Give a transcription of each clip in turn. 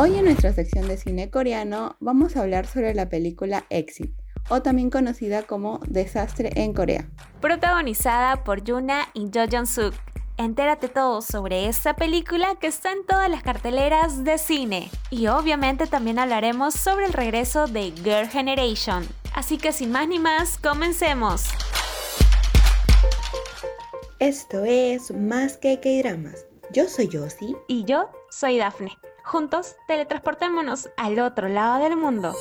Hoy en nuestra sección de cine coreano vamos a hablar sobre la película Exit, o también conocida como Desastre en Corea. Protagonizada por Yuna y Jo Jong Suk. Entérate todo sobre esta película que está en todas las carteleras de cine. Y obviamente también hablaremos sobre el regreso de Girl Generation. Así que sin más ni más, comencemos. Esto es Más que K-Dramas. Yo soy Josie. Y yo soy Dafne. Juntos, teletransportémonos al otro lado del mundo.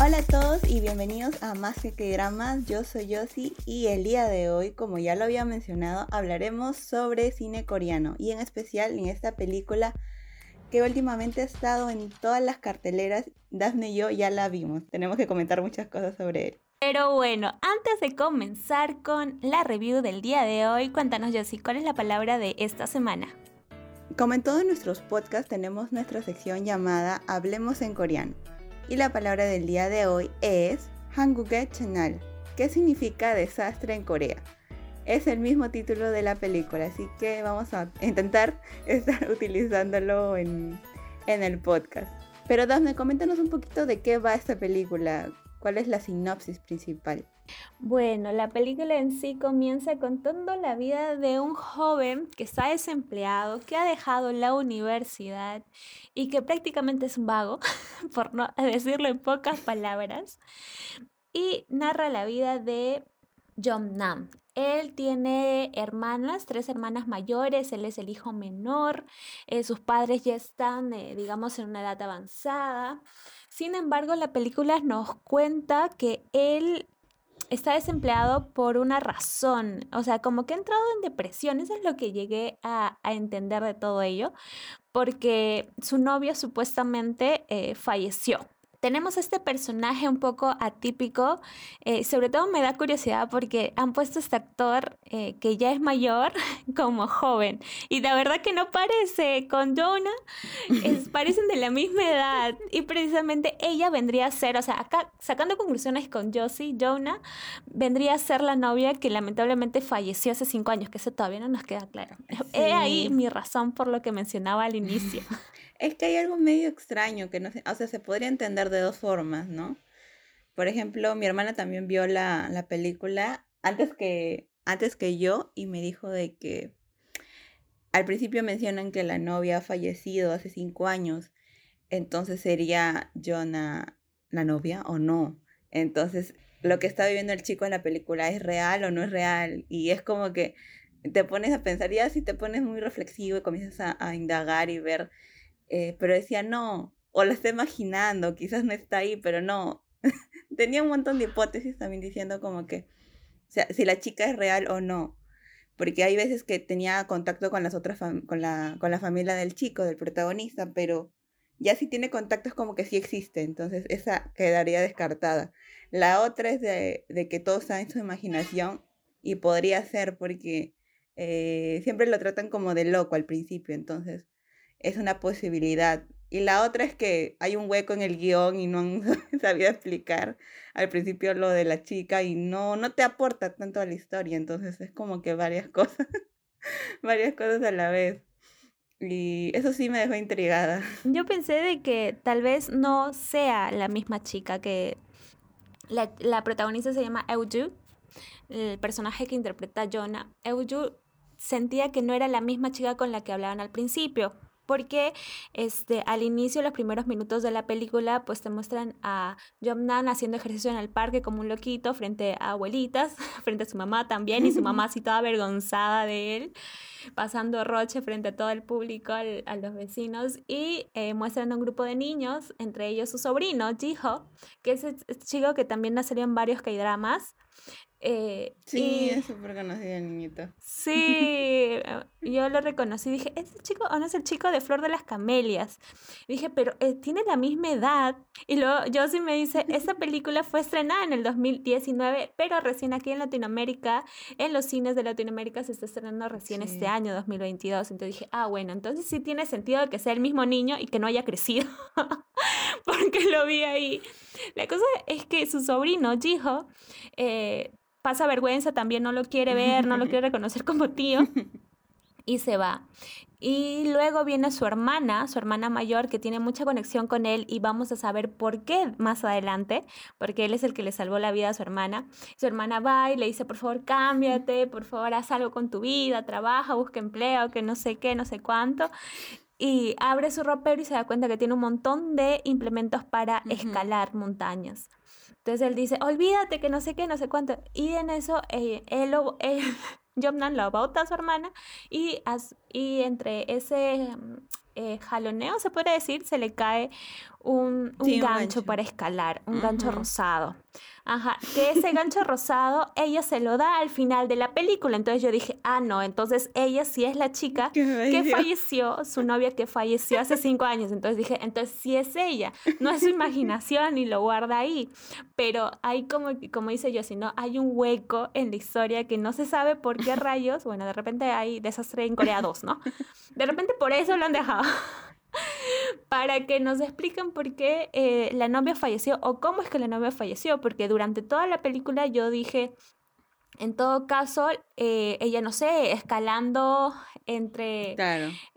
Hola a todos y bienvenidos a Más que Dramas. Yo soy Yosi y el día de hoy, como ya lo había mencionado, hablaremos sobre cine coreano y en especial en esta película que últimamente ha estado en todas las carteleras. Daphne y yo ya la vimos. Tenemos que comentar muchas cosas sobre él. Pero bueno, antes de comenzar con la review del día de hoy, cuéntanos, Josie, ¿cuál es la palabra de esta semana? Como en todos nuestros podcasts, tenemos nuestra sección llamada Hablemos en coreano. Y la palabra del día de hoy es Hanguge Channel, que significa desastre en Corea. Es el mismo título de la película, así que vamos a intentar estar utilizándolo en, en el podcast. Pero Daphne, coméntanos un poquito de qué va esta película. ¿Cuál es la sinopsis principal? Bueno, la película en sí comienza contando la vida de un joven que está desempleado, que ha dejado la universidad y que prácticamente es un vago, por no decirlo en pocas palabras, y narra la vida de Jong Nam. Él tiene hermanas, tres hermanas mayores, él es el hijo menor, eh, sus padres ya están, eh, digamos, en una edad avanzada. Sin embargo, la película nos cuenta que él está desempleado por una razón, o sea, como que ha entrado en depresión, eso es lo que llegué a, entender de todo ello, porque su novia supuestamente eh, falleció tenemos este personaje un poco atípico, eh, sobre todo me da curiosidad porque han puesto este actor eh, que ya es mayor como joven y la verdad que no parece con Jonah, es, parecen de la misma edad y precisamente ella vendría a ser, o sea, acá sacando conclusiones con Josie, Jonah vendría a ser la novia que lamentablemente falleció hace cinco años, que eso todavía no nos queda claro. He ahí mi razón por lo que mencionaba al inicio. Es que hay algo medio extraño que no sé, o sea, se podría entender de dos formas, ¿no? Por ejemplo, mi hermana también vio la, la película antes que, antes que yo y me dijo de que al principio mencionan que la novia ha fallecido hace cinco años, entonces sería Jonah la novia o no. Entonces, lo que está viviendo el chico en la película es real o no es real. Y es como que te pones a pensar, ya si te pones muy reflexivo y comienzas a indagar y ver eh, pero decía, no, o la está imaginando, quizás no está ahí, pero no. Tenía un montón de hipótesis también diciendo como que, si la chica es real o no. Porque hay veces que tenía contacto con las otras con la, con la familia del chico, del protagonista, pero ya si tiene contacto es como que sí existe, entonces esa quedaría descartada. La otra es de, de que todo está en su imaginación y podría ser porque eh, siempre lo tratan como de loco al principio, entonces es una posibilidad. Y la otra es que hay un hueco en el guion y no han sabido explicar al principio lo de la chica y no, no te aporta tanto a la historia. Entonces es como que varias cosas, varias cosas a la vez. Y eso sí me dejó intrigada. Yo pensé de que tal vez no sea la misma chica que la, la protagonista se llama Euju, el personaje que interpreta a Jonah. Euju sentía que no era la misma chica con la que hablaban al principio porque este, al inicio, los primeros minutos de la película, pues te muestran a Jomnan haciendo ejercicio en el parque como un loquito frente a abuelitas, frente a su mamá también, y su mamá así toda avergonzada de él, pasando roche frente a todo el público, a los vecinos, y eh, muestran a un grupo de niños, entre ellos su sobrino, Jiho, que es el chico que también ha en varios K-dramas, eh, sí, es súper conocido el niñito. Sí, eh, yo lo reconocí. Dije, ¿es el chico o no es el chico de Flor de las Camelias? dije, pero eh, tiene la misma edad. Y luego Josie me dice, esa película fue estrenada en el 2019, pero recién aquí en Latinoamérica, en los cines de Latinoamérica se está estrenando recién este año, 2022. Entonces dije, ah, bueno, entonces sí tiene sentido que sea el mismo niño y que no haya crecido, porque lo vi ahí. La cosa es que su sobrino, Jiho, eh, pasa vergüenza, también no lo quiere ver, no lo quiere reconocer como tío y se va. Y luego viene su hermana, su hermana mayor, que tiene mucha conexión con él y vamos a saber por qué más adelante, porque él es el que le salvó la vida a su hermana. Su hermana va y le dice, por favor, cámbiate, por favor, haz algo con tu vida, trabaja, busca empleo, que no sé qué, no sé cuánto. Y abre su ropero y se da cuenta que tiene un montón de implementos para escalar montañas. Entonces él dice, olvídate que no sé qué, no sé cuánto. Y en eso eh, él, Jomnan lo bauta a su hermana y, y entre ese eh, jaloneo, se puede decir, se le cae un, gancho, para escalar, un gancho rosado. Ajá, que ese gancho rosado ella se lo da al final de la película. Entonces yo dije, ah, no, entonces ella sí es la chica que falleció, su novia que falleció hace cinco años. Entonces dije, entonces sí es ella, no es su imaginación y lo guarda ahí. Pero hay como, como dice yo, si no, hay un hueco en la historia que no se sabe por qué rayos, bueno, de repente hay desastre en Corea 2, ¿no? De repente por eso lo han dejado. para que nos expliquen por qué eh, la novia falleció o cómo es que la novia falleció, porque durante toda la película yo dije, en todo caso, eh, ella, no sé, escalando entre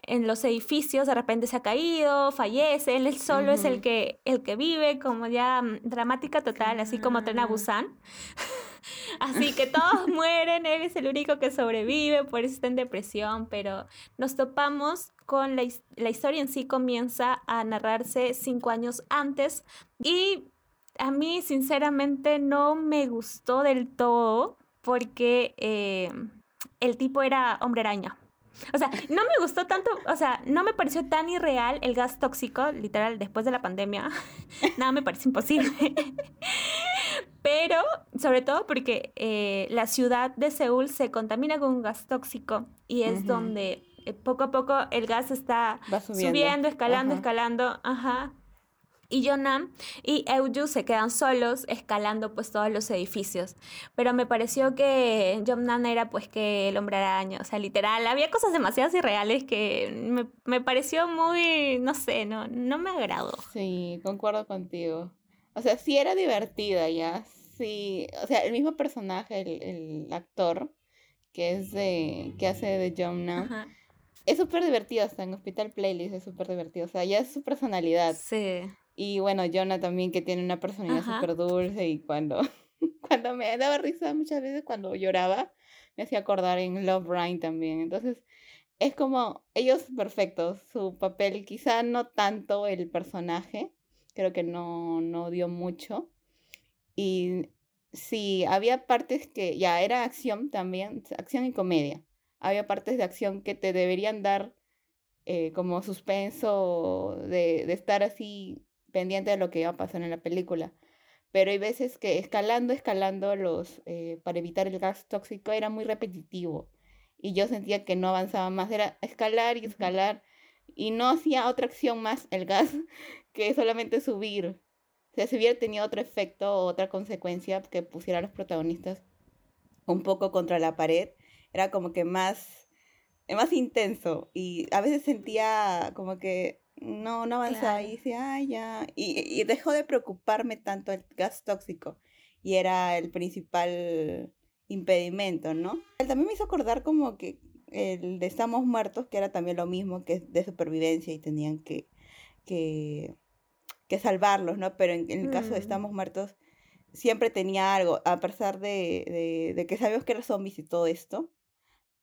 en los edificios, de repente se ha caído, fallece, él solo es el que, el que vive, como ya mm, dramática total, así como Tren a Busan. Así que todos mueren, él es el único que sobrevive, por eso está en depresión, pero nos topamos con la, la historia en sí comienza a narrarse cinco años antes y a mí sinceramente no me gustó del todo porque eh, el tipo era hombre araña. O sea, no me gustó tanto, o sea, no me pareció tan irreal el gas tóxico, literal, después de la pandemia. Nada me parece imposible. Pero, sobre todo porque eh, la ciudad de Seúl se contamina con un gas tóxico y es donde poco a poco el gas está subiendo, escalando, escalando. Ajá y Jonam y Euju se quedan solos escalando pues todos los edificios. Pero me pareció que Jonam era pues que el hombre araña, o sea, literal, había cosas demasiado irreales que me, me, pareció muy, no sé, no, no me agradó. Sí, concuerdo contigo. O sea, sí era divertida ya, sí, o sea, el mismo personaje, el, el actor que es de, que hace de Jonam. Es súper divertido, hasta en Hospital Playlist es súper divertido, o sea, ya es su personalidad. Sí. Y bueno, Jonah también que tiene una personalidad súper dulce y cuando, cuando me daba risa muchas veces cuando lloraba, me hacía acordar en Love Ryan también. Entonces, es como ellos perfectos, su papel quizá no tanto el personaje, creo que no, no dio mucho. Y sí, había partes que ya era acción también, acción y comedia. Había partes de acción que te deberían dar eh, como suspenso de, de estar así pendiente de lo que iba a pasar en la película. Pero hay veces que escalando, escalando los, eh, para evitar el gas tóxico era muy repetitivo. Y yo sentía que no avanzaba más, era escalar y escalar. Y no hacía otra acción más el gas que solamente subir. O sea, si hubiera tenido otro efecto o otra consecuencia que pusiera a los protagonistas un poco contra la pared, era como que más, más intenso. Y a veces sentía como que no, no avanzaba y dice, ay, ya. Y, y dejó de preocuparme tanto el gas tóxico y era el principal impedimento, ¿no? Él también me hizo acordar como que el de Estamos Muertos, que era también lo mismo que de supervivencia y tenían que, que, que salvarlos, ¿no? Pero en, el caso de mm. Estamos Muertos siempre tenía algo, a pesar de, de, de que sabíamos que eran zombies y todo esto,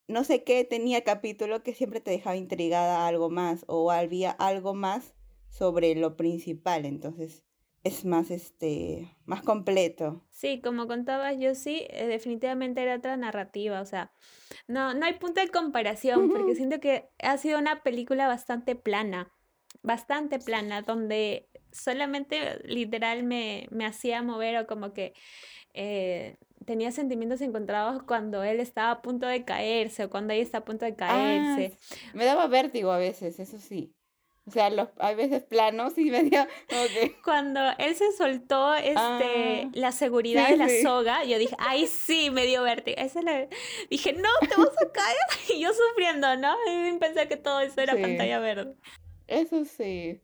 no sé qué tenía capítulo que siempre te dejaba intrigada algo más o había algo más sobre lo principal, entonces es más este más completo. Sí, como contabas yo sí, eh, definitivamente era otra narrativa, o sea, no no hay punto de comparación porque siento que ha sido una película bastante plana, bastante plana donde solamente literal me, me hacía mover o como que eh, tenía sentimientos encontrados cuando él estaba a punto de caerse o cuando ella está a punto de caerse. me daba vértigo a veces, eso sí. O sea, los, hay veces planos y me dio Cuando él se soltó este, ah, la seguridad de la soga, yo dije, ay, sí, me dio vértigo. Esa la... Dije, no, te vas a caer. Y yo sufriendo, ¿no? Y pensé que todo eso era pantalla verde. Eso sí.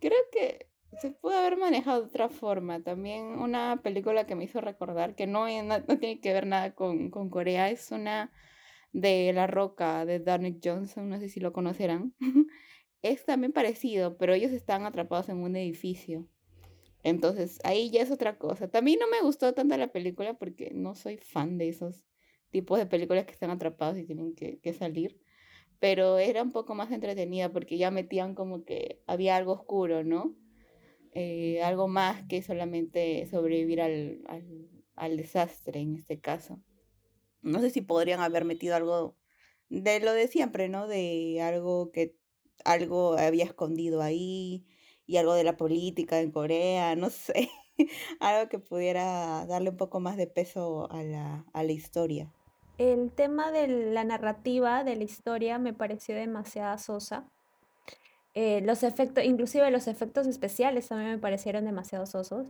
Creo que se pudo haber manejado de otra forma. También una película que me hizo recordar, que no, no, tiene que ver nada con, con, Corea, es una de La Roca, de Darnick Johnson, no sé si lo conocerán. es también parecido, pero ellos están atrapados en un edificio. Entonces, ahí ya es otra cosa. También no me gustó tanto la película porque no soy fan de esos tipos de películas que están atrapados y tienen que, que salir. Pero era un poco más entretenida porque ya metían como que había algo oscuro, ¿no? Eh, algo más que solamente sobrevivir al, al, al desastre en este caso. No sé si podrían haber metido algo de lo de siempre, ¿no? De algo que algo había escondido ahí y algo de la política en Corea, no sé, algo que pudiera darle un poco más de peso a la, a la historia. El tema de la narrativa de la historia me pareció demasiado sosa. Eh, los efectos, inclusive los efectos especiales también me parecieron demasiado sosos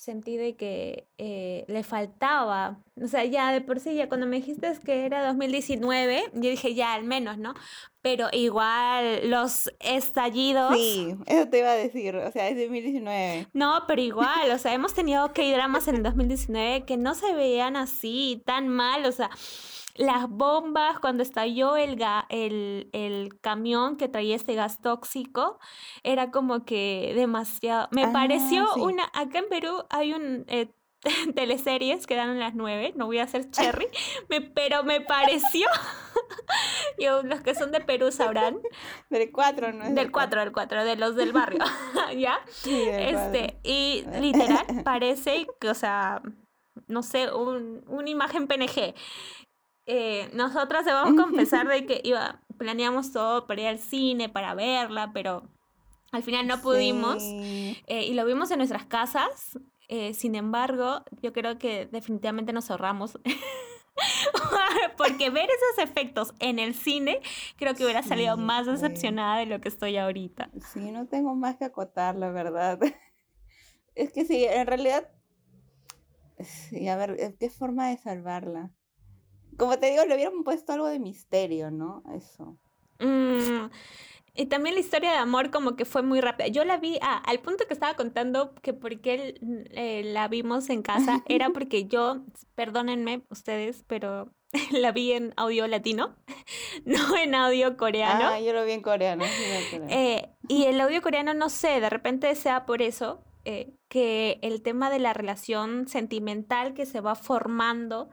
sentí de que eh, le faltaba, o sea, ya de por sí, ya cuando me dijiste que era 2019, yo dije ya al menos, ¿no? Pero igual los estallidos... Sí, eso te iba a decir, o sea, es 2019. No, pero igual, o sea, hemos tenido que dramas en el 2019 que no se veían así, tan mal, o sea las bombas, cuando estalló el, el, el, camión que traía este gas tóxico, era como que demasiado. Me ah, pareció una. Acá en Perú hay un. Eh, teleseries que dan a las nueve, no voy a hacer cherry, me, pero me pareció, yo, los que son de Perú sabrán. Del 4, ¿no? Del 4, del 4, de los del barrio, ¿ya? este, y literal parece que, o sea, no sé, un, una imagen PNG eh, nosotras debemos confesar de que iba, planeamos todo para ir al cine, para verla, pero al final no pudimos eh, y lo vimos en nuestras casas. Eh, sin embargo, yo creo que definitivamente nos ahorramos. Porque ver esos efectos en el cine creo que hubiera salido más decepcionada de lo que estoy ahorita. Sí, no tengo más que acotar, la verdad. Es que sí, en realidad, sí, a ver, ¿qué forma de salvarla? Como te digo, le hubieran puesto algo de misterio, ¿no? Eso. Mm, y también la historia de amor como que fue muy rápida. Yo la vi al punto que estaba contando que por qué eh, la vimos en casa era porque yo, perdónenme ustedes, pero la vi en audio latino, no en audio coreano. Ah, yo lo vi en coreano. Eh, y el audio coreano, no sé, de repente sea por eso, eh, que el tema de la relación sentimental que se va formando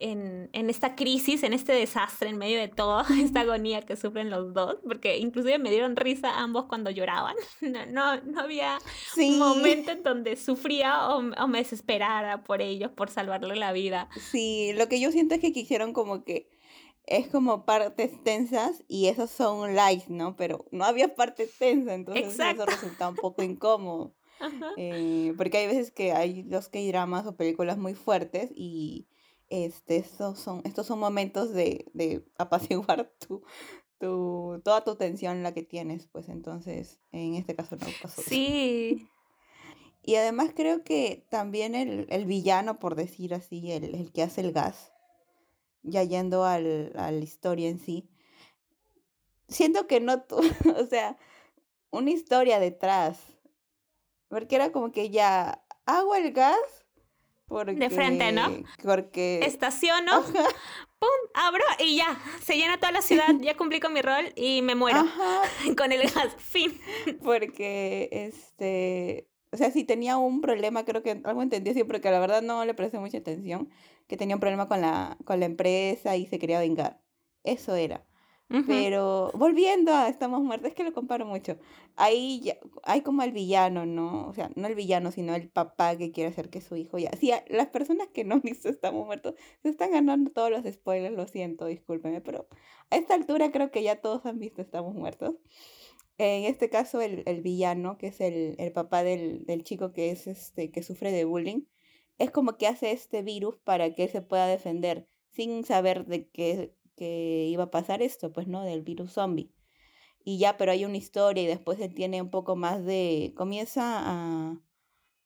en, en, esta crisis, en este desastre, en medio de toda esta agonía que sufren los dos, porque inclusive me dieron risa ambos cuando lloraban. No, no, había un momento en donde sufría o, o, me desesperara por ellos, por salvarle la vida. Sí, lo que yo siento es que quisieron como que es como partes tensas y esos son likes, ¿no? Pero no había partes tensas, entonces eso resulta un poco incómodo. Eh, porque hay veces que hay los que hay dramas o películas muy fuertes y este, estos, son, estos son momentos de, de apaciguar tu, tu, toda tu tensión la que tienes, pues entonces en este caso no pasó. Sí. Y además creo que también el, el villano, por decir así, el, el, que hace el gas, ya yendo al, a la historia en sí, siento que no, o sea, una historia detrás, porque era como que ya hago el gas de frente, ¿no? Porque... Estaciono, ¡pum! Abro y ya, se llena toda la ciudad, ya cumplí con mi rol y me muero con el gas, fin. Porque, este, o sea, si tenía un problema, creo que algo entendí así, porque la verdad no le presté mucha atención, que tenía un problema con la, con la empresa y se quería vengar. Eso era. Pero volviendo a Estamos Muertos, es que lo comparo mucho. Ahí ya, hay como el villano, ¿no? O sea, no el villano, sino el papá que quiere hacer que su hijo ya. Sí, las personas que no han visto Estamos Muertos se están ganando todos los spoilers, lo siento, discúlpeme, pero a esta altura creo que ya todos han visto Estamos Muertos. En este caso, el, el villano, que es el, el papá del, del, chico que es este, que sufre de bullying, es como que hace este virus para que se pueda defender sin saber de qué que iba a pasar esto, pues, ¿no? Del virus zombie. Y ya, pero hay una historia y después se tiene un poco más de... comienza a,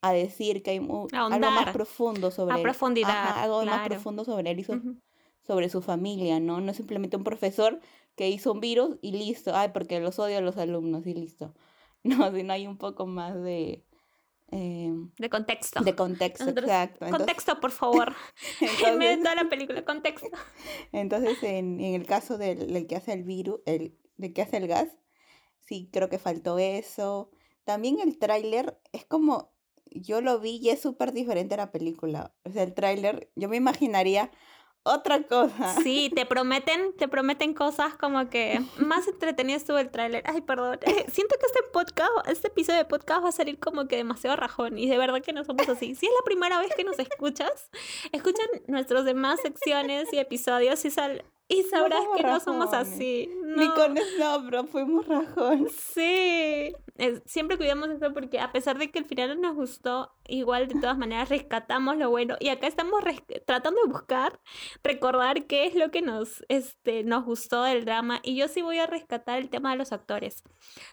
a decir que hay algo más profundo sobre... A profundidad. algo más profundo sobre él y sobre su familia, ¿no? No es simplemente un profesor que hizo un virus y listo. Ay, porque los odio a los alumnos y listo. no, sino hay un poco más de... em, De contexto. de contexto, Nosotros- exacto. Entonces- Contexto, por favor. En medio de entonces, toda la película, contexto. entonces en, en el caso del, del que hace el virus, el, del que hace el gas, sí creo que faltó eso. También el tráiler es como, yo lo vi y es súper diferente a la película. O sea, el tráiler, yo me imaginaría otra cosa. Sí, te prometen, te prometen cosas como que más entretenido estuvo el tráiler. Ay, perdón. Siento que este podcast, este episodio de podcast va a salir como que demasiado rajón y de verdad que no somos así. Si es la primera vez que nos escuchas, escuchan nuestras demás secciones y episodios y, sal y sabrás somos que no somos rajones. así. Ni No. con Snowbro fuimos rajón. Sí, es- siempre cuidamos eso porque a pesar de que el final no nos gustó, igual de todas maneras rescatamos lo bueno y acá estamos tratando de buscar, recordar qué es lo que nos, este, nos gustó del drama y yo sí voy a rescatar el tema de los actores.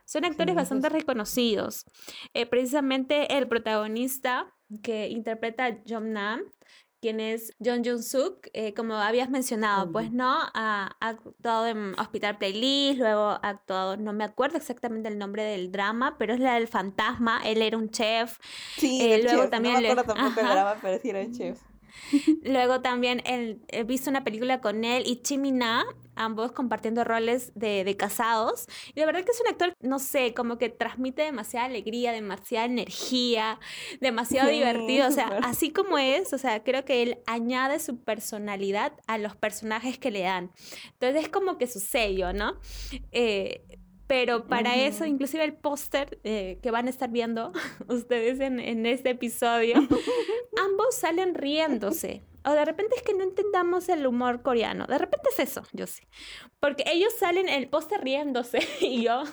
Son actores eso bastante es- reconocidos. Eh, precisamente el protagonista que interpreta a Nam quien es John Jun Suk, eh, como habías mencionado, pues no, ha, ha actuado en Hospital Playlist, luego ha actuado, no me acuerdo exactamente el nombre del drama, pero es la del fantasma, él era un chef, Sí, Eh, luego chef. también no me le- acuerdo tampoco el drama, pero sí era el chef. luego también he visto una película con él y Chimina, ambos compartiendo roles de, de casados, y la verdad que es un actor, no sé, como que transmite demasiada alegría, demasiada energía, demasiado Sí, divertido, o sea, así como es, o sea, creo que él añade su personalidad a los personajes que le dan. Entonces es como que su sello, ¿no? Eh, pero para eso, Ujú. inclusive el póster eh, que van a estar viendo ustedes en, en este episodio, ambos salen riéndose. O de repente es que no entendamos el humor coreano. De repente es eso, yo sí. Porque ellos salen en el póster riéndose y yo,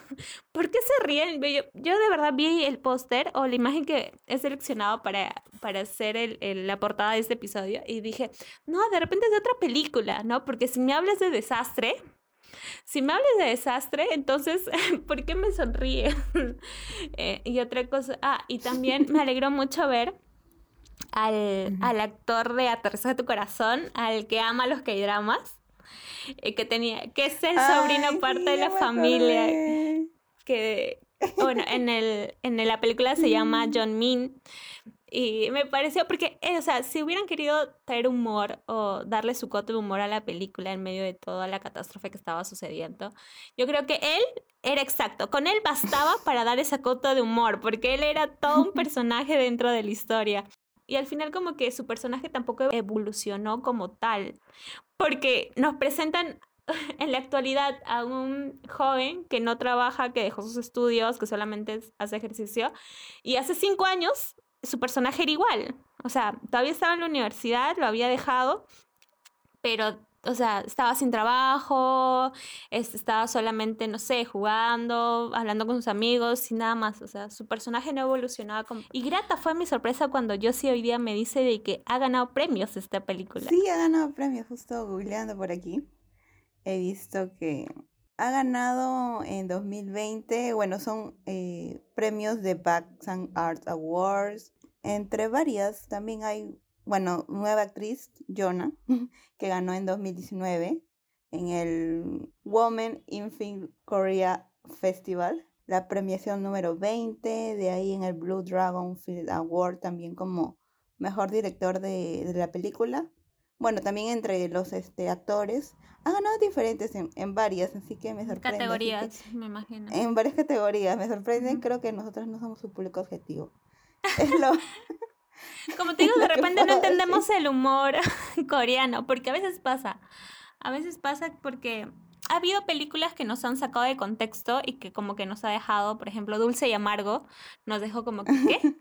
¿por qué se ríen? Yo, yo de verdad vi el póster o la imagen que he seleccionado para, para hacer el- el- la portada de este episodio y dije, no, de repente es de otra película, ¿no? Porque si me hablas de desastre, si me hablas de desastre, entonces, ¿por qué me sonríe? Eh, y otra cosa, ah, y también me alegró mucho ver al, al actor de Aterrizaje tu corazón, al que ama los K-dramas, eh, que tenía, que es el sobrino Ay, parte sí, de la familia, que, bueno, en, el, en la película se llama John Min. Y me pareció, porque, eh, o sea, si hubieran querido traer humor o darle su coto de humor a la película en medio de toda la catástrofe que estaba sucediendo, yo creo que él era exacto. Con él bastaba para dar esa coto de humor, porque él era todo un personaje dentro de la historia. Y al final como que su personaje tampoco evolucionó como tal, porque nos presentan en la actualidad a un joven que no trabaja, que dejó sus estudios, que solamente hace ejercicio, y hace cinco años su personaje era igual. O sea, todavía estaba en la universidad, lo había dejado, pero, o sea, estaba sin trabajo, estaba solamente, no sé, jugando, hablando con sus amigos y nada más. O sea, su personaje no evolucionaba como... Y grata fue mi sorpresa cuando yo sí hoy día me dice de que ha ganado premios esta película. Sí, ha ganado premios, justo googleando por aquí. He visto que ha ganado en 2020, bueno, son eh, premios de Baxan Art Awards, entre varias. También hay, bueno, nueva actriz, Jonah, que ganó en 2019 en el Women in Film Korea Festival, la premiación número 20, de ahí en el Blue Dragon Film Award también como mejor director de, de la película. Bueno, también entre los este, actores. Ha ganado diferentes en, en varias, así que me sorprende. que- Categorías, me imagino. en varias categorías. Me sorprende, Ujú. creo que nosotros no somos su público objetivo. Es lo... Como te digo, de repente no decir. entendemos el humor coreano, porque a veces pasa. A veces pasa porque ha habido películas que nos han sacado de contexto y que como que nos ha dejado, por ejemplo, Dulce y Amargo, nos dejó como que, ¿qué?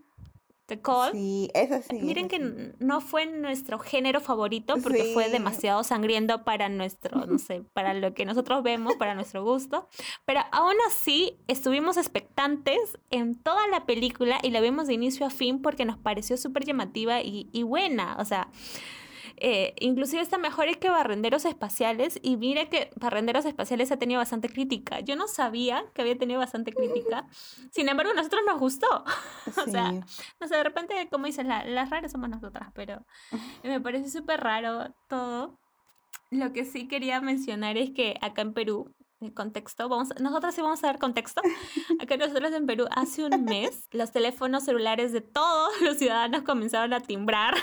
The Call. Sí, eso sí. Miren eso que sí. no fue nuestro género favorito porque fue Sí. demasiado sangriento para nuestro, no sé, para lo que nosotros vemos, para nuestro gusto. Pero aún así estuvimos expectantes en toda la película y la vimos de inicio a fin porque nos pareció súper llamativa y, y buena. O sea, eh, inclusive está mejor que Barrenderos Espaciales y mira que Barrenderos Espaciales ha tenido bastante crítica. Yo no sabía que había tenido bastante crítica. Sin embargo, a nosotros nos gustó. o sea, Sí. no sé, de repente, como dices, la- las raras somos nosotras, pero me parece súper raro todo. Lo que sí quería mencionar es que acá en Perú contexto, vamos, nosotros sí vamos a dar contexto. Acá nosotros en Perú, hace un mes, los teléfonos celulares de todos los ciudadanos comenzaron a timbrar.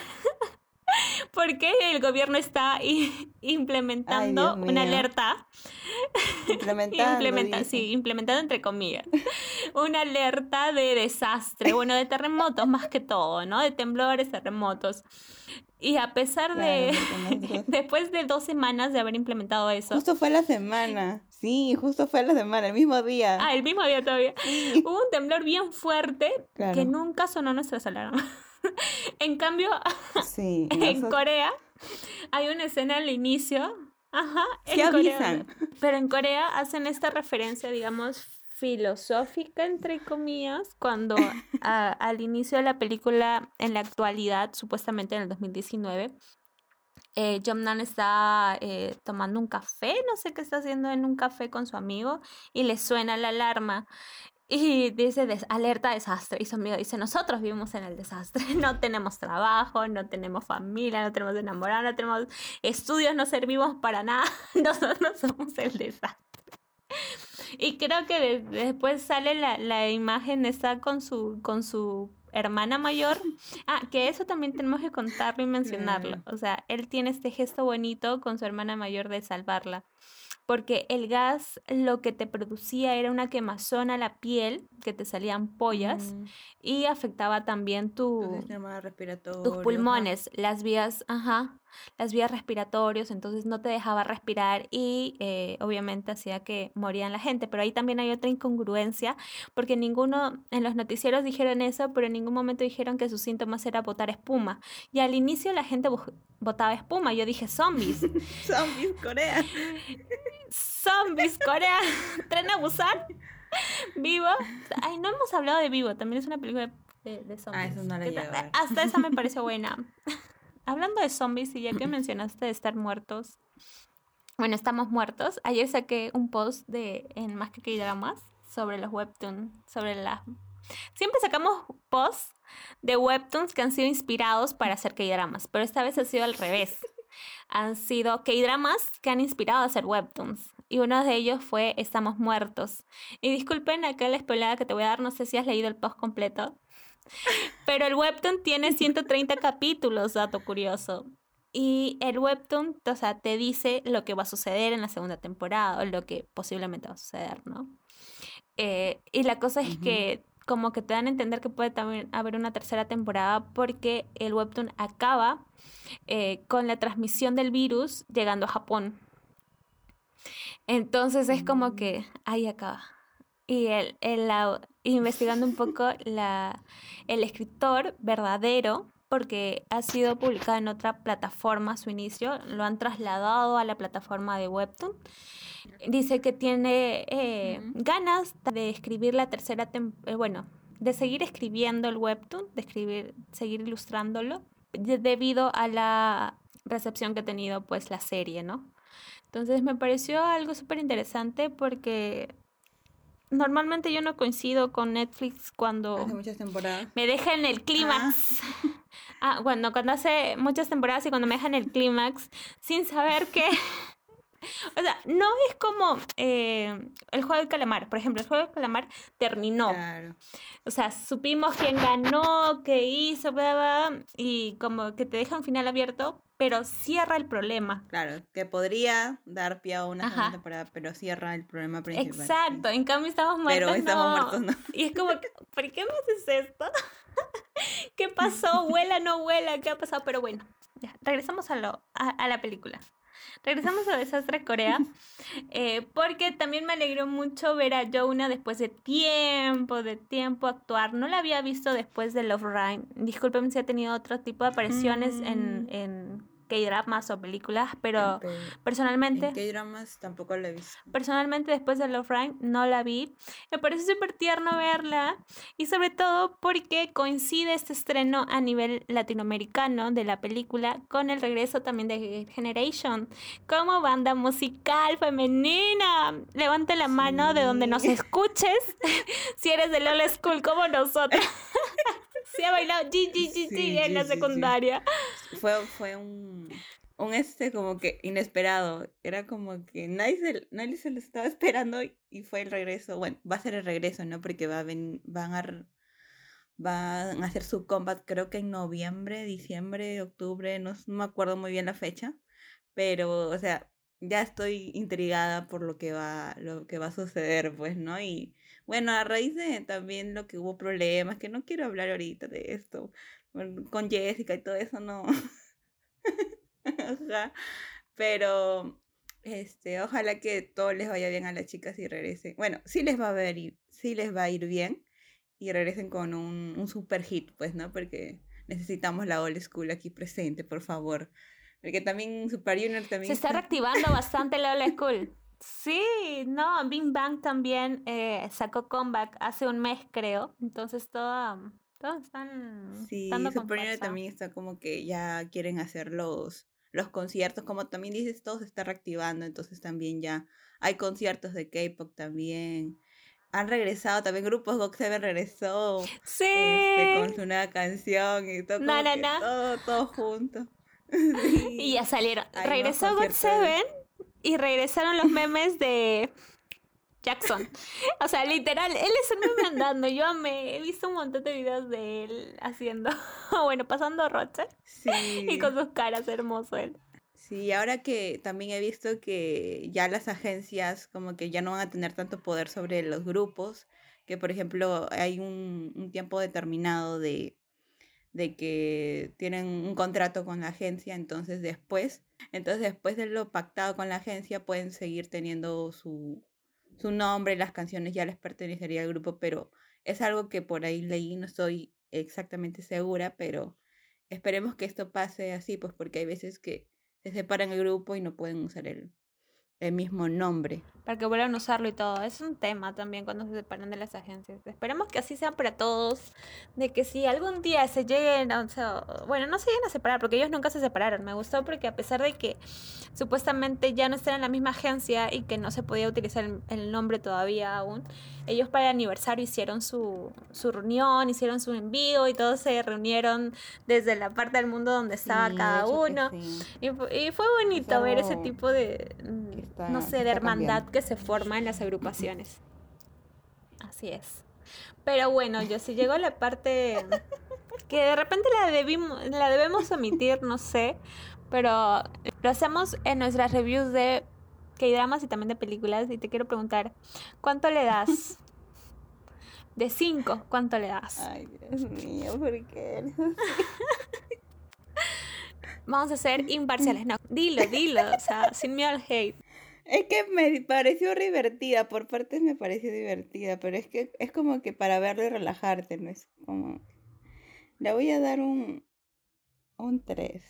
Porque el gobierno está implementando una alerta. Implementando. sí, implementando entre comillas. Una alerta de desastre, bueno, de terremotos más que todo, ¿no? De temblores, terremotos. Y a pesar de, después de dos semanas de haber implementado eso. Justo fue la semana, sí, justo fue la semana, el mismo día. Ah, el mismo día todavía. Hubo un temblor bien fuerte que nunca sonó nuestras alarmas. en cambio, sí, en Corea hay una escena al inicio. Ajá, en Corea, Pero en Corea hacen esta referencia, digamos, filosófica, entre comillas, cuando al inicio de la película, en la actualidad, supuestamente en el 2019, eh, Jomnan está eh, tomando un café, no sé qué está haciendo en un café con su amigo, y le suena la alarma. Y dice, alerta desastre. Y su amigo dice, nosotros vivimos en el desastre. No tenemos trabajo, no tenemos familia, no tenemos enamorados, no tenemos estudios, no servimos para nada. Nosotros somos el desastre. Y creo que después sale la, la imagen está con su, con su hermana mayor. Ah, que eso también tenemos que contarlo y mencionarlo. O sea, él tiene este gesto bonito con su hermana mayor de salvarla porque el gas lo que te producía era una quemazón a la piel, que te salían pollas, mm. y afectaba también tu, tus pulmones, las vías, ajá, las vías respiratorias, entonces no te dejaba respirar y eh, obviamente hacía que morían la gente. Pero ahí también hay otra incongruencia, porque ninguno, en los noticieros dijeron eso, pero en ningún momento dijeron que sus síntomas era botar espuma. Y al inicio la gente botaba espuma, yo dije zombies. zombies Corea. zombies Corea. Tren a Busan. Vivo. Ay, no hemos hablado de Vivo, también es una película de, de zombies. Ah, eso no la Hasta esa me pareció buena hablando de zombies y ya que mencionaste de estar muertos, bueno, estamos muertos. Ayer saqué un post de en Más que que dramas sobre los webtoons, sobre la Siempre sacamos posts de webtoons que han sido inspirados para hacer K-dramas, pero esta vez ha sido al revés. Han sido K-dramas que han inspirado a hacer webtoons. Y uno de ellos fue Estamos muertos. Y disculpen acá la spoilada que te voy a dar, no sé si has leído el post completo, pero el webtoon tiene 130 capítulos, dato curioso. Y el webtoon, o sea, te dice lo que va a suceder en la segunda temporada o lo que posiblemente va a suceder, ¿no? Eh, y la cosa es que como que te dan a entender que puede también haber una tercera temporada porque el webtoon acaba eh, con la transmisión del virus llegando a Japón. Entonces es como que mm. ahí acaba. Y el, el, investigando un poco la, el escritor verdadero, porque ha sido publicado en otra plataforma a su inicio, lo han trasladado a la plataforma de Webtoon. Dice que tiene eh, ganas de escribir la tercera temporada, eh, bueno, de seguir escribiendo el Webtoon, de escribir, seguir ilustrándolo, debido a la recepción que ha tenido pues la serie, ¿no? Entonces me pareció algo súper interesante porque normalmente yo no coincido con Netflix cuando hace muchas temporadas. me deja en el clímax. Ah. bueno, cuando hace muchas temporadas y cuando me deja en el clímax sin saber qué. o sea, no es como eh, el juego del calamar. Por ejemplo, el juego del calamar terminó. Claro. O sea, supimos quién ganó, qué hizo, y como que te deja un final abierto, pero cierra el problema. Claro, que podría dar pie a una segunda temporada, pero cierra el problema principal. Exacto, en cambio estamos muertos. Pero estamos muertos, no. Y es como, ¿por qué me haces esto? ¿Qué pasó? ¿Huela, no huela? ¿Qué ha pasado? Pero bueno, ya, regresamos a, lo, a, la película. Regresamos a Desastre Corea, eh, porque también me alegró mucho ver a Jonah después de tiempo, de tiempo actuar. No la había visto después de Love Rhyme. Disculpen si ha tenido otro tipo de apariciones en, mm. en K-dramas o películas, pero personalmente... K-dramas tampoco la he visto. Personalmente después de Love Rhyme no la vi. Me parece súper tierno verla y sobre todo porque coincide este estreno a nivel latinoamericano de la película con el regreso también de Generation como banda musical femenina. Levante la mano de donde nos escuches si eres de Lola School como nosotros. Se ha bailado G, G, G, en la secundaria. Fue, fue un un este como que inesperado. Era como que nadie se, nadie se lo estaba esperando y fue el regreso. Bueno, va a ser el regreso, ¿no? Porque va a van a van a hacer su combat creo que en noviembre, diciembre, octubre, no, no me acuerdo muy bien la fecha, pero o sea, ya estoy intrigada por lo que va lo que va a suceder, pues, ¿no? Y bueno, a raíz de también lo que hubo problemas, que no quiero hablar ahorita de esto, con Jessica y todo eso, no. Pero este, ojalá que todo les vaya bien a las chicas y regresen. Bueno, sí les va a ver y sí les va a ir bien y regresen con un, un super hit, pues, ¿no? Porque necesitamos la old school aquí presente, por favor. Porque también Super Junior también. Se está, reactivando bastante la old school. Sí, no, Bing Bang también eh, sacó comeback hace un mes, creo. Entonces todo, todos están. Sí, Super Junior también está como que ya quieren hacer los, los conciertos. Como también dices, todo se está reactivando. Entonces también ya hay conciertos de K-pop también han regresado también grupos GOT7 regresó sí. Este, con su nueva canción y todo, todo, todo junto y ya salieron regresó GOT7 y regresaron los memes de Jackson o sea literal él es un meme andando yo amé he visto un montón de videos de él haciendo bueno pasando rocha sí. y con sus caras hermoso él Sí, ahora que también he visto que ya las agencias como que ya no van a tener tanto poder sobre los grupos, que por ejemplo hay un, un tiempo determinado de, de que tienen un contrato con la agencia, entonces después, entonces después de lo pactado con la agencia pueden seguir teniendo su, su nombre, las canciones ya les pertenecería al grupo, pero es algo que por ahí leí, no estoy exactamente segura, pero esperemos que esto pase así, pues porque hay veces que se separan el grupo y no pueden usar el, el mismo nombre. Para que vuelvan a usarlo y todo. Es un tema también cuando se separan de las agencias. Esperemos que así sea para todos. De que si algún día se lleguen, o sea, bueno, no se lleguen a separar, porque ellos nunca se separaron. Me gustó porque a pesar de que supuestamente ya no están en la misma agencia y que no se podía utilizar el, nombre todavía aún, ellos para el aniversario hicieron su, su reunión, hicieron su envío y todos se reunieron desde la parte del mundo donde estaba cada uno. Y, y, fue bonito ver ese tipo de no sé, de hermandad que se forma en las agrupaciones. Así es. Pero bueno, yo si llegó la parte que de repente la, debimos, la debemos omitir, no sé, pero lo hacemos en nuestras reviews de K-dramas y también de películas y te quiero preguntar, ¿cuánto le das? De cinco, ¿cuánto le das? Ay, Dios mío, ¿por qué? Vamos a ser imparciales. No, dilo, dilo, o sea, sin miedo al hate. Es que me pareció divertida, por partes me pareció divertida, pero es que es como que para verlo y relajarte, no es como... Le voy a dar un... un 3.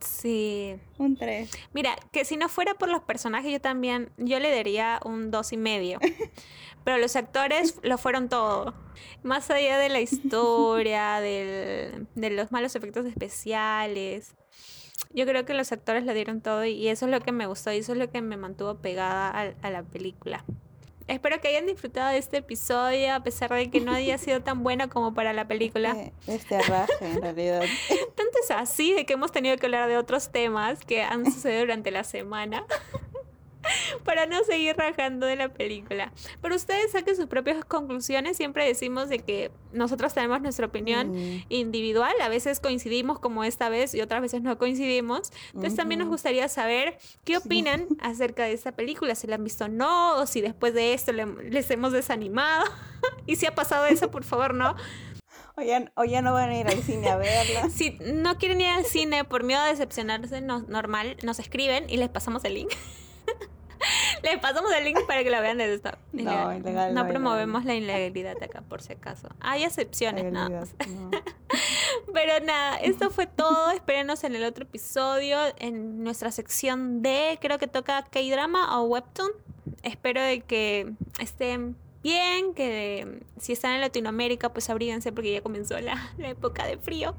Sí. Un 3. Mira, que si no fuera por los personajes, yo también, yo le daría un dos y medio. Pero los actores lo fueron todo. Más allá de la historia, del, de los malos efectos especiales. Yo creo que los actores le dieron todo y eso es lo que me gustó y eso es lo que me mantuvo pegada a, la película. Espero que hayan disfrutado de este episodio a pesar de que no haya sido tan bueno como para la película. Este arraje, en realidad. Tanto es así de que hemos tenido que hablar de otros temas que han sucedido durante la semana. Para no seguir rajando de la película. Pero ustedes saquen sus propias conclusiones. Siempre decimos de que nosotros tenemos nuestra opinión individual. A veces coincidimos como esta vez y otras veces no coincidimos. Entonces también nos gustaría saber qué opinan acerca de esta película. Si la han visto o no, o si después de esto les hemos desanimado. y si ha pasado eso, por favor, no. O ya, o ya, no van a ir al cine a verla. Si no quieren ir al cine por miedo a decepcionarse, no, normal, nos escriben y les pasamos el link. Le pasamos el link para que la vean desde esta. No, ilegal, no, promovemos la ilegalidad acá, por si acaso. Hay excepciones, nada Pero nada, esto fue todo. Espérenos en el otro episodio, en nuestra sección de, creo que toca K-drama o Webtoon. Espero de que estén bien, que si están en Latinoamérica, pues abríguense porque ya comenzó la, la época de frío.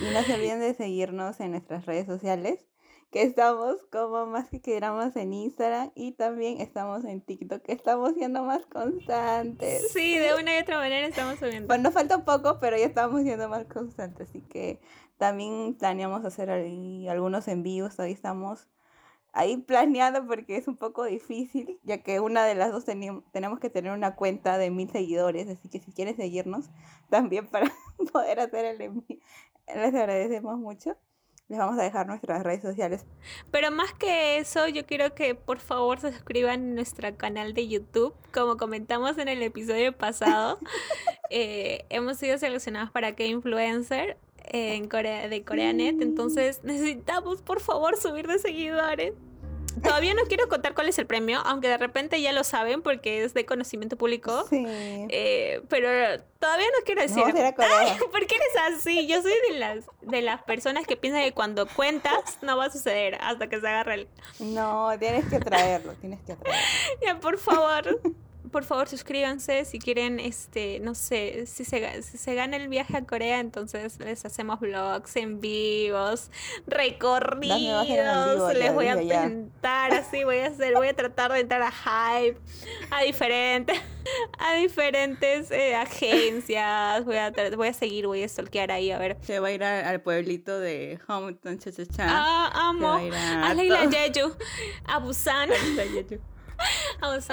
Y no se olviden de seguirnos en nuestras redes sociales que estamos como más que queramos en Instagram y también estamos en TikTok, que estamos siendo más constantes. Sí, de una y otra manera estamos subiendo. Bueno, nos falta un poco, pero ya estamos siendo más constantes, así que también planeamos hacer algunos envíos, ahí estamos ahí planeando porque es un poco difícil, ya que una de las dos tenemos que tener una cuenta de mil seguidores, así que si quieres seguirnos también para poder hacer el envío, les agradecemos mucho. Les vamos a dejar nuestras redes sociales. Pero más que eso, yo quiero que por favor se suscriban a nuestro canal de YouTube. Como comentamos en el episodio pasado, eh, hemos sido seleccionados para que influencer en Corea, de CoreaNet. Entonces necesitamos, por favor, subir de seguidores. Todavía no quiero contar cuál es el premio, aunque de repente ya lo saben porque es de conocimiento público. Sí. Eh, pero todavía no quiero decir. No, ¿Por qué eres así? Yo soy de las, de las personas que piensan que cuando cuentas no va a suceder hasta que se agarre el. No, tienes que traerlo, tienes que traerlo. Ya, por favor por favor suscríbanse si quieren, este, no sé, si se, si se gana el viaje a Corea, entonces les hacemos vlogs en vivos, recorridos, les voy a pintar así, voy a hacer, voy a tratar de entrar a Hype, a diferentes, a diferentes eh, agencias, voy a, voy a seguir, voy a stalkear ahí, a ver. Se va a ir al pueblito de Hometown, cha, cha, cha. Ah, amo. A, a Leila Jeju, a Busan.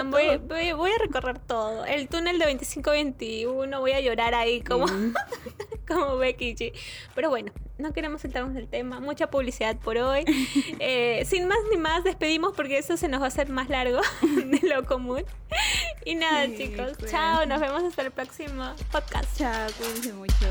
voy, voy, a recorrer todo. El túnel de 25-21, voy a llorar ahí como, mm. como Becky G. Pero bueno, no queremos sentarnos del tema. Mucha publicidad por hoy. Eh, sin más ni más, despedimos porque eso se nos va a hacer más largo de lo común. Y nada, chicos. Chao, nos vemos hasta el próximo podcast. Chao, cuídense mucho.